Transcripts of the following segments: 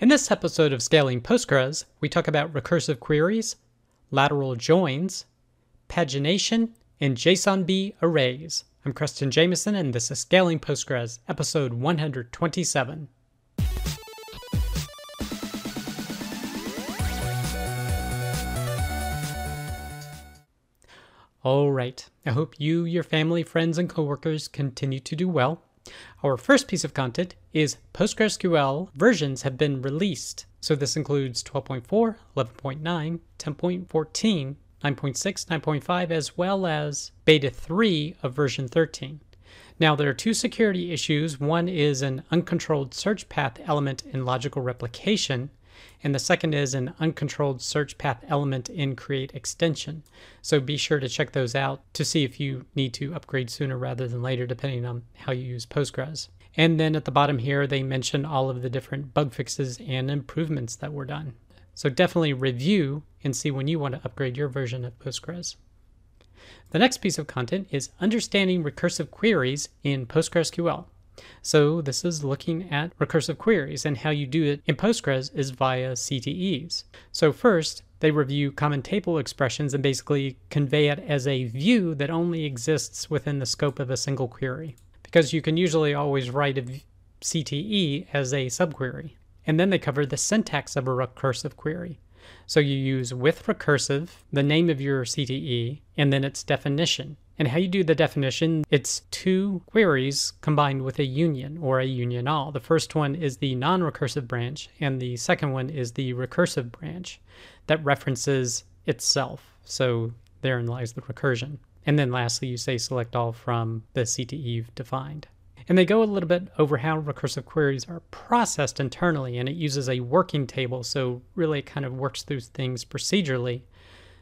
In this episode of Scaling Postgres, we talk about recursive queries, lateral joins, pagination, and JSONB arrays. I'm Creston Jamison, and this is Scaling Postgres, episode 127. All right, I hope you, your family, friends, and coworkers continue to do well. Our first piece of content is PostgreSQL versions have been released. So this includes 12.4, 11.9, 10.14, 9.6, 9.5, as well as beta 3 of version 13. Now, there are two security issues. One is an uncontrolled search path element in logical replication, and the second is an uncontrolled search path element in create extension. So be sure to check those out to see if you need to upgrade sooner rather than later, depending on how you use Postgres. And then at the bottom here, they mention all of the different bug fixes and improvements that were done. So definitely review and see when you want to upgrade your version of Postgres. The next piece of content is understanding recursive queries in PostgreSQL. So this is looking at recursive queries and how you do it in Postgres is via CTEs. So first, they review common table expressions and basically convey it as a view that only exists within the scope of a single query. Because you can usually always write a CTE as a subquery. And then they cover the syntax of a recursive query. So you use with recursive, the name of your CTE, and then its definition. And how you do the definition, it's two queries combined with a union or a union all. The first one is the non recursive branch, and the second one is the recursive branch that references itself. So therein lies the recursion. And then lastly, you say select all from the CTE you've defined. And they go a little bit over how recursive queries are processed internally, and it uses a working table, so really it kind of works through things procedurally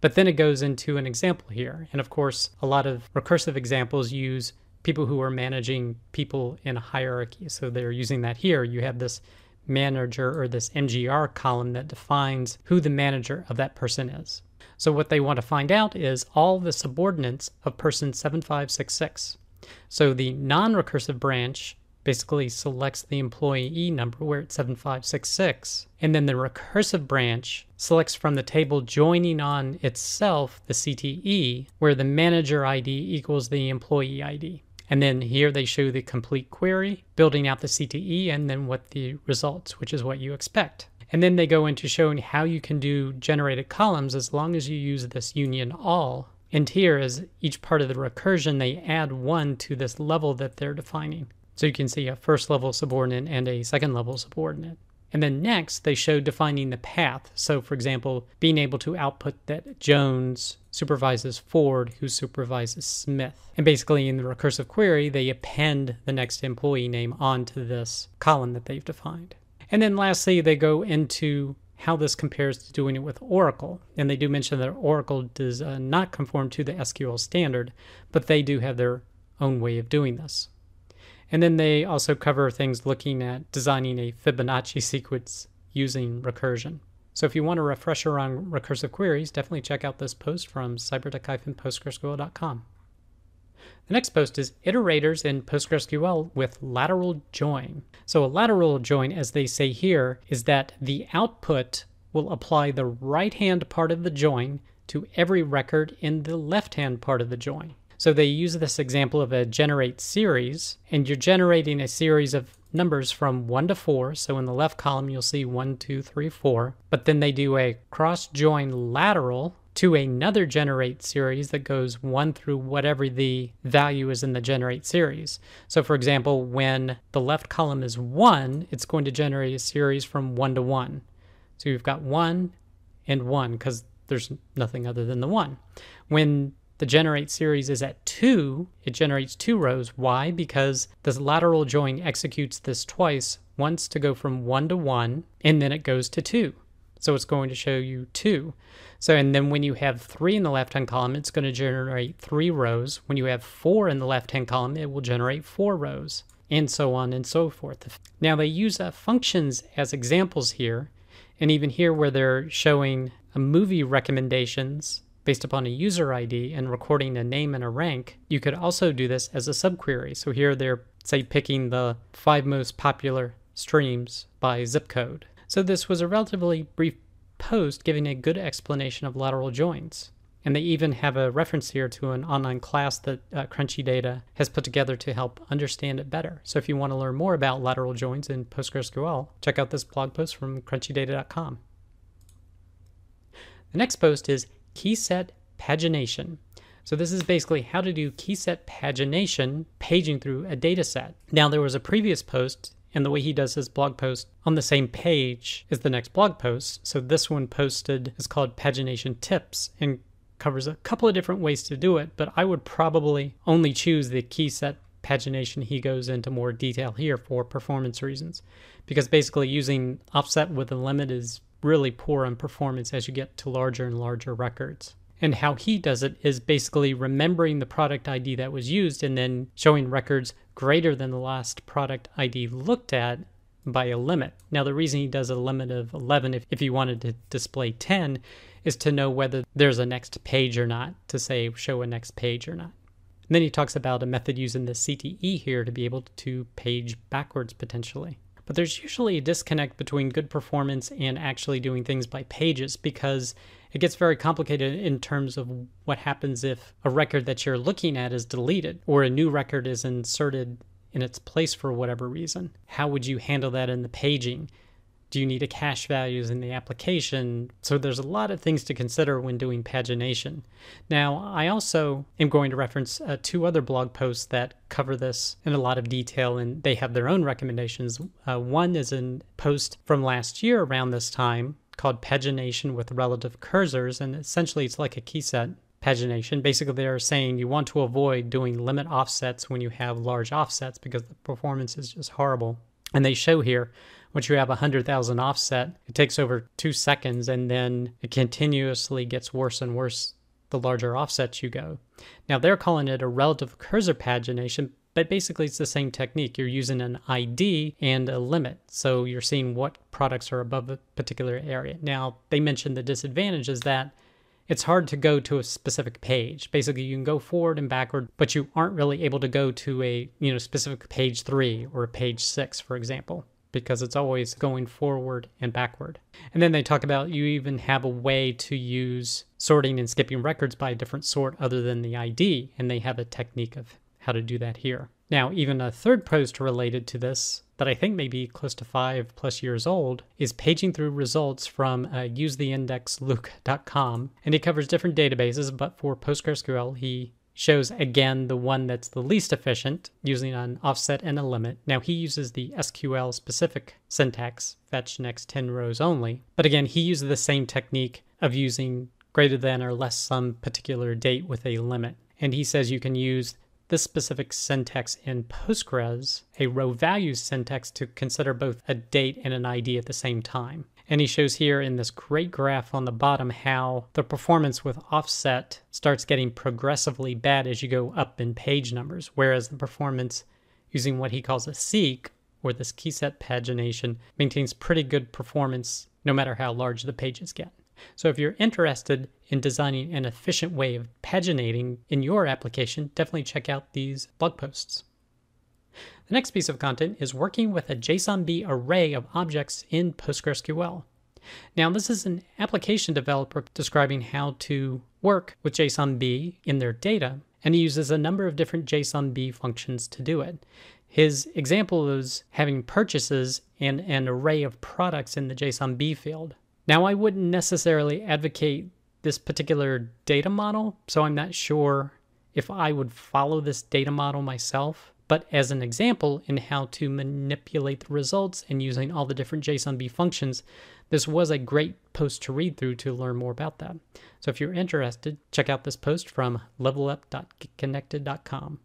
but then it goes into an example here. And of course, a lot of recursive examples use people who are managing people in a hierarchy. So they're using that here. You have this manager or this MGR column that defines who the manager of that person is. So what they want to find out is all the subordinates of person 7566. So the non recursive branch basically selects the employee number where it's 7566. And then the recursive branch selects from the table joining on itself the CTE where the manager ID equals the employee ID. And then here they show the complete query, building out the CTE, and then what the results, which is what you expect. And then they go into showing how you can do generated columns as long as you use this union all. And here is each part of the recursion, they add one to this level that they're defining. So you can see a first level subordinate and a second level subordinate. And then next, they show defining the path. So, for example, being able to output that Jones supervises Ford, who supervises Smith. And basically, in the recursive query, they append the next employee name onto this column that they've defined. And then lastly, they go into how this compares to doing it with Oracle. And they do mention that Oracle does uh, not conform to the SQL standard, but they do have their own way of doing this. And then they also cover things looking at designing a Fibonacci sequence using recursion. So if you want a refresher on recursive queries, definitely check out this post from cybertec-postgresql.com. The next post is iterators in PostgreSQL with lateral join. So a lateral join, as they say here, is that the output will apply the right-hand part of the join to every record in the left-hand part of the join. So they use this example of a generate series, and you're generating a series of numbers from 1 to 4. So in the left column, you'll see 1, 2, 3, 4. But then they do a cross join lateral to another generate series that goes 1 through whatever the value is in the generate series. So for example, when the left column is 1, it's going to generate a series from 1 to 1. So you've got 1 and 1 because there's nothing other than the 1. When the generate series is at 2, it generates two rows. Why? Because this lateral join executes this twice, once to go from 1 to 1, and then it goes to 2. So it's going to show you 2. So, and then when you have 3 in the left-hand column, it's going to generate 3 rows. When you have 4 in the left-hand column, it will generate 4 rows, and so on and so forth. Now, they use uh, functions as examples here, and even here where they're showing a movie recommendations, based upon a user ID and recording a name and a rank, you could also do this as a subquery. So here they're, say, picking the five most popular streams by zip code. So this was a relatively brief post giving a good explanation of lateral joins. And they even have a reference here to an online class that uh, Crunchy Data has put together to help understand it better. So if you want to learn more about lateral joins in PostgreSQL, check out this blog post from crunchydata.com. The next post is keyset pagination. So this is basically how to do keyset pagination paging through a data set. Now there was a previous post and the way he does his blog post on the same page is the next blog post. So this one posted is called pagination tips and covers a couple of different ways to do it, but I would probably only choose the key set pagination he goes into more detail here for performance reasons because basically using offset with a limit is really poor on performance as you get to larger and larger records. And how he does it is basically remembering the product ID that was used and then showing records greater than the last product ID looked at by a limit. Now, the reason he does a limit of 11, if, if you wanted to display 10, is to know whether there's a next page or not, to say show a next page or not. And then he talks about a method using the CTE here to be able to page backwards potentially. But there's usually a disconnect between good performance and actually doing things by pages because it gets very complicated in terms of what happens if a record that you're looking at is deleted or a new record is inserted in its place for whatever reason. How would you handle that in the paging? Do you need a cache values in the application? So there's a lot of things to consider when doing pagination. Now, I also am going to reference uh, two other blog posts that cover this in a lot of detail, and they have their own recommendations. Uh, one is a post from last year around this time called Pagination with Relative Cursors, and essentially it's like a key set pagination. Basically, they're saying you want to avoid doing limit offsets when you have large offsets because the performance is just horrible. And they show here once you have a 100,000 offset, it takes over two seconds and then it continuously gets worse and worse the larger offsets you go. Now they're calling it a relative cursor pagination, but basically it's the same technique. You're using an ID and a limit. So you're seeing what products are above a particular area. Now they mentioned the disadvantage is that it's hard to go to a specific page. Basically, you can go forward and backward, but you aren't really able to go to a, you know, specific page 3 or page 6, for example because it's always going forward and backward. And then they talk about you even have a way to use sorting and skipping records by a different sort other than the ID, and they have a technique of how to do that here. Now, even a third post related to this that I think may be close to five plus years old is paging through results from uh, usetheindexluke.com. And he covers different databases, but for PostgreSQL, he shows again the one that's the least efficient using an offset and a limit. Now he uses the SQL specific syntax, fetch next 10 rows only. But again, he uses the same technique of using greater than or less some particular date with a limit. And he says you can use this specific syntax in Postgres, a row values syntax to consider both a date and an ID at the same time. And he shows here in this great graph on the bottom how the performance with offset starts getting progressively bad as you go up in page numbers, whereas the performance using what he calls a seek, or this keyset pagination, maintains pretty good performance no matter how large the pages get. So if you're interested in designing an efficient way of paginating in your application, definitely check out these blog posts. The next piece of content is working with a JSONB array of objects in PostgreSQL. Now, this is an application developer describing how to work with JSONB in their data, and he uses a number of different JSONB functions to do it. His example is having purchases and an array of products in the JSONB field. Now, I wouldn't necessarily advocate this particular data model, so I'm not sure if I would follow this data model myself but as an example in how to manipulate the results and using all the different JSONB functions, this was a great post to read through to learn more about that. So if you're interested, check out this post from levelup.gitconnected.com.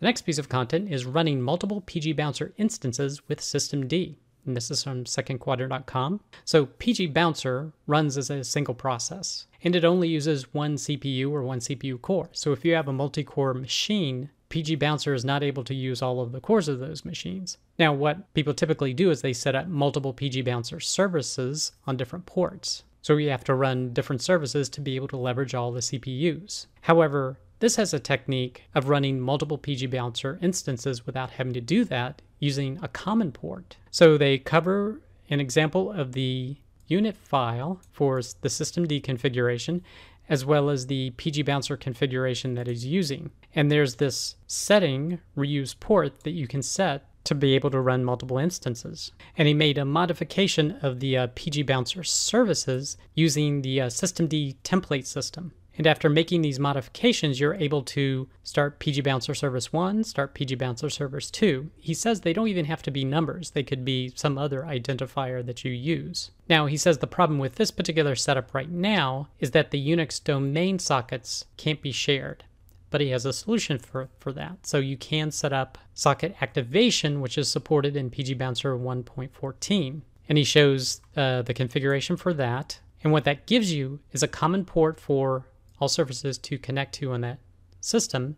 The next piece of content is running multiple PG Bouncer instances with systemd. And this is from secondquadrant.com. So PG Bouncer runs as a single process, and it only uses one CPU or one CPU core. So if you have a multi-core machine, PG Bouncer is not able to use all of the cores of those machines. Now, what people typically do is they set up multiple PG Bouncer services on different ports. So you have to run different services to be able to leverage all the CPUs. However, this has a technique of running multiple PG Bouncer instances without having to do that using a common port. So they cover an example of the unit file for the systemd configuration as well as the PG Bouncer configuration that using. And there's this setting, reuse port, that you can set to be able to run multiple instances. And he made a modification of the uh, PG Bouncer services using the uh, systemd template system. And after making these modifications, you're able to start PG Bouncer Service 1, start PG Bouncer Service 2. He says they don't even have to be numbers, they could be some other identifier that you use. Now, he says the problem with this particular setup right now is that the Unix domain sockets can't be shared. But he has a solution for, for that. So you can set up socket activation, which is supported in PG Bouncer 1.14. And he shows uh, the configuration for that. And what that gives you is a common port for all services to connect to on that system,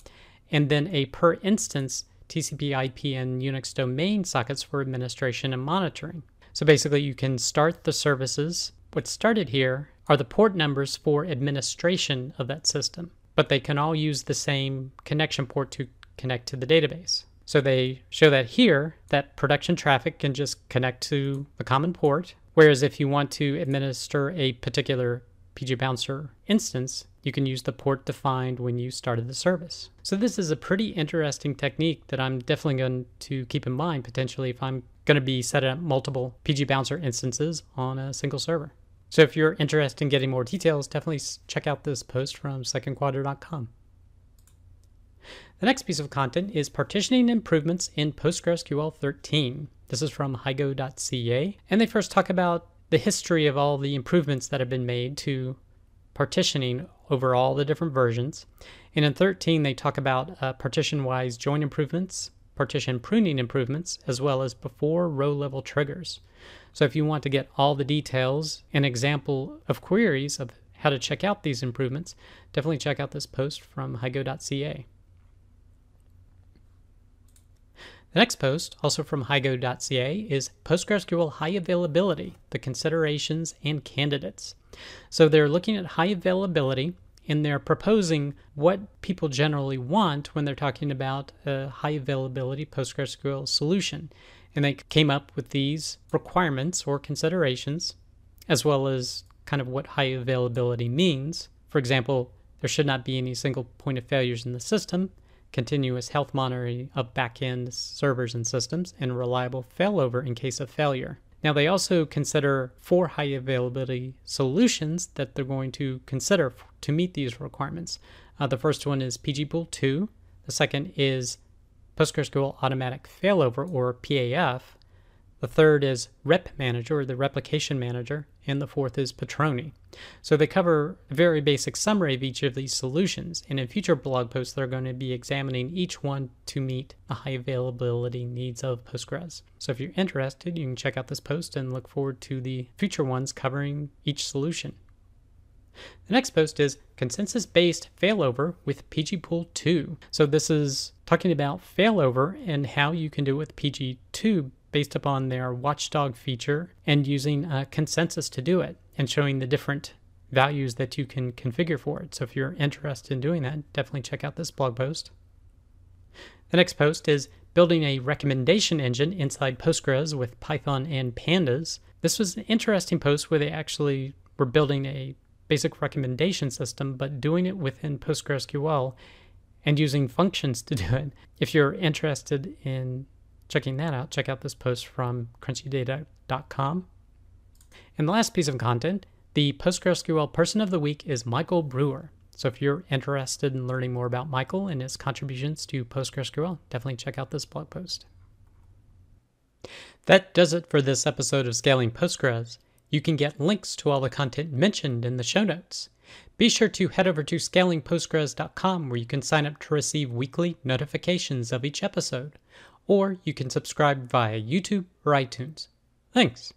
and then a per instance TCP IP and Unix domain sockets for administration and monitoring. So basically, you can start the services. What's started here are the port numbers for administration of that system, but they can all use the same connection port to connect to the database. So they show that here, that production traffic can just connect to a common port, whereas if you want to administer a particular PG Bouncer instance, you can use the port defined when you started the service. So this is a pretty interesting technique that I'm definitely going to keep in mind potentially if I'm going to be setting up multiple PG Bouncer instances on a single server. So if you're interested in getting more details, definitely check out this post from secondquadrant.com. The next piece of content is partitioning improvements in PostgreSQL 13. This is from highgo.ca, and they first talk about the history of all the improvements that have been made to partitioning over all the different versions. And in 13, they talk about uh, partition wise join improvements, partition pruning improvements, as well as before row level triggers. So if you want to get all the details, an example of queries of how to check out these improvements, definitely check out this post from highgo.ca. The next post, also from highgo.ca, is PostgreSQL High Availability, the considerations and candidates. So they're looking at high availability and they're proposing what people generally want when they're talking about a high availability PostgreSQL solution. And they came up with these requirements or considerations, as well as kind of what high availability means. For example, there should not be any single point of failures in the system continuous health monitoring of backend servers and systems, and reliable failover in case of failure. Now, they also consider four high availability solutions that they're going to consider to meet these requirements. Uh, the first one is PGPool 2, the second is PostgreSQL Automatic Failover, or PAF, the third is Rep Manager, or the Replication Manager, and the fourth is Patroni. So they cover a very basic summary of each of these solutions, and in future blog posts, they're going to be examining each one to meet the high availability needs of Postgres. So if you're interested, you can check out this post and look forward to the future ones covering each solution. The next post is consensus based failover with PGPool 2. So, this is talking about failover and how you can do it with PG2 based upon their watchdog feature and using a consensus to do it and showing the different values that you can configure for it. So if you're interested in doing that, definitely check out this blog post. The next post is building a recommendation engine inside Postgres with Python and pandas. This was an interesting post where they actually were building a basic recommendation system, but doing it within PostgreSQL and using functions to do it. If you're interested in checking that out, check out this post from crunchydata.com. And the last piece of content, the PostgreSQL Person of the Week is Michael Brewer. So if you're interested in learning more about Michael and his contributions to PostgreSQL, definitely check out this blog post. That does it for this episode of Scaling Postgres. You can get links to all the content mentioned in the show notes. Be sure to head over to scalingpostgres.com where you can sign up to receive weekly notifications of each episode or you can subscribe via YouTube or iTunes. Thanks.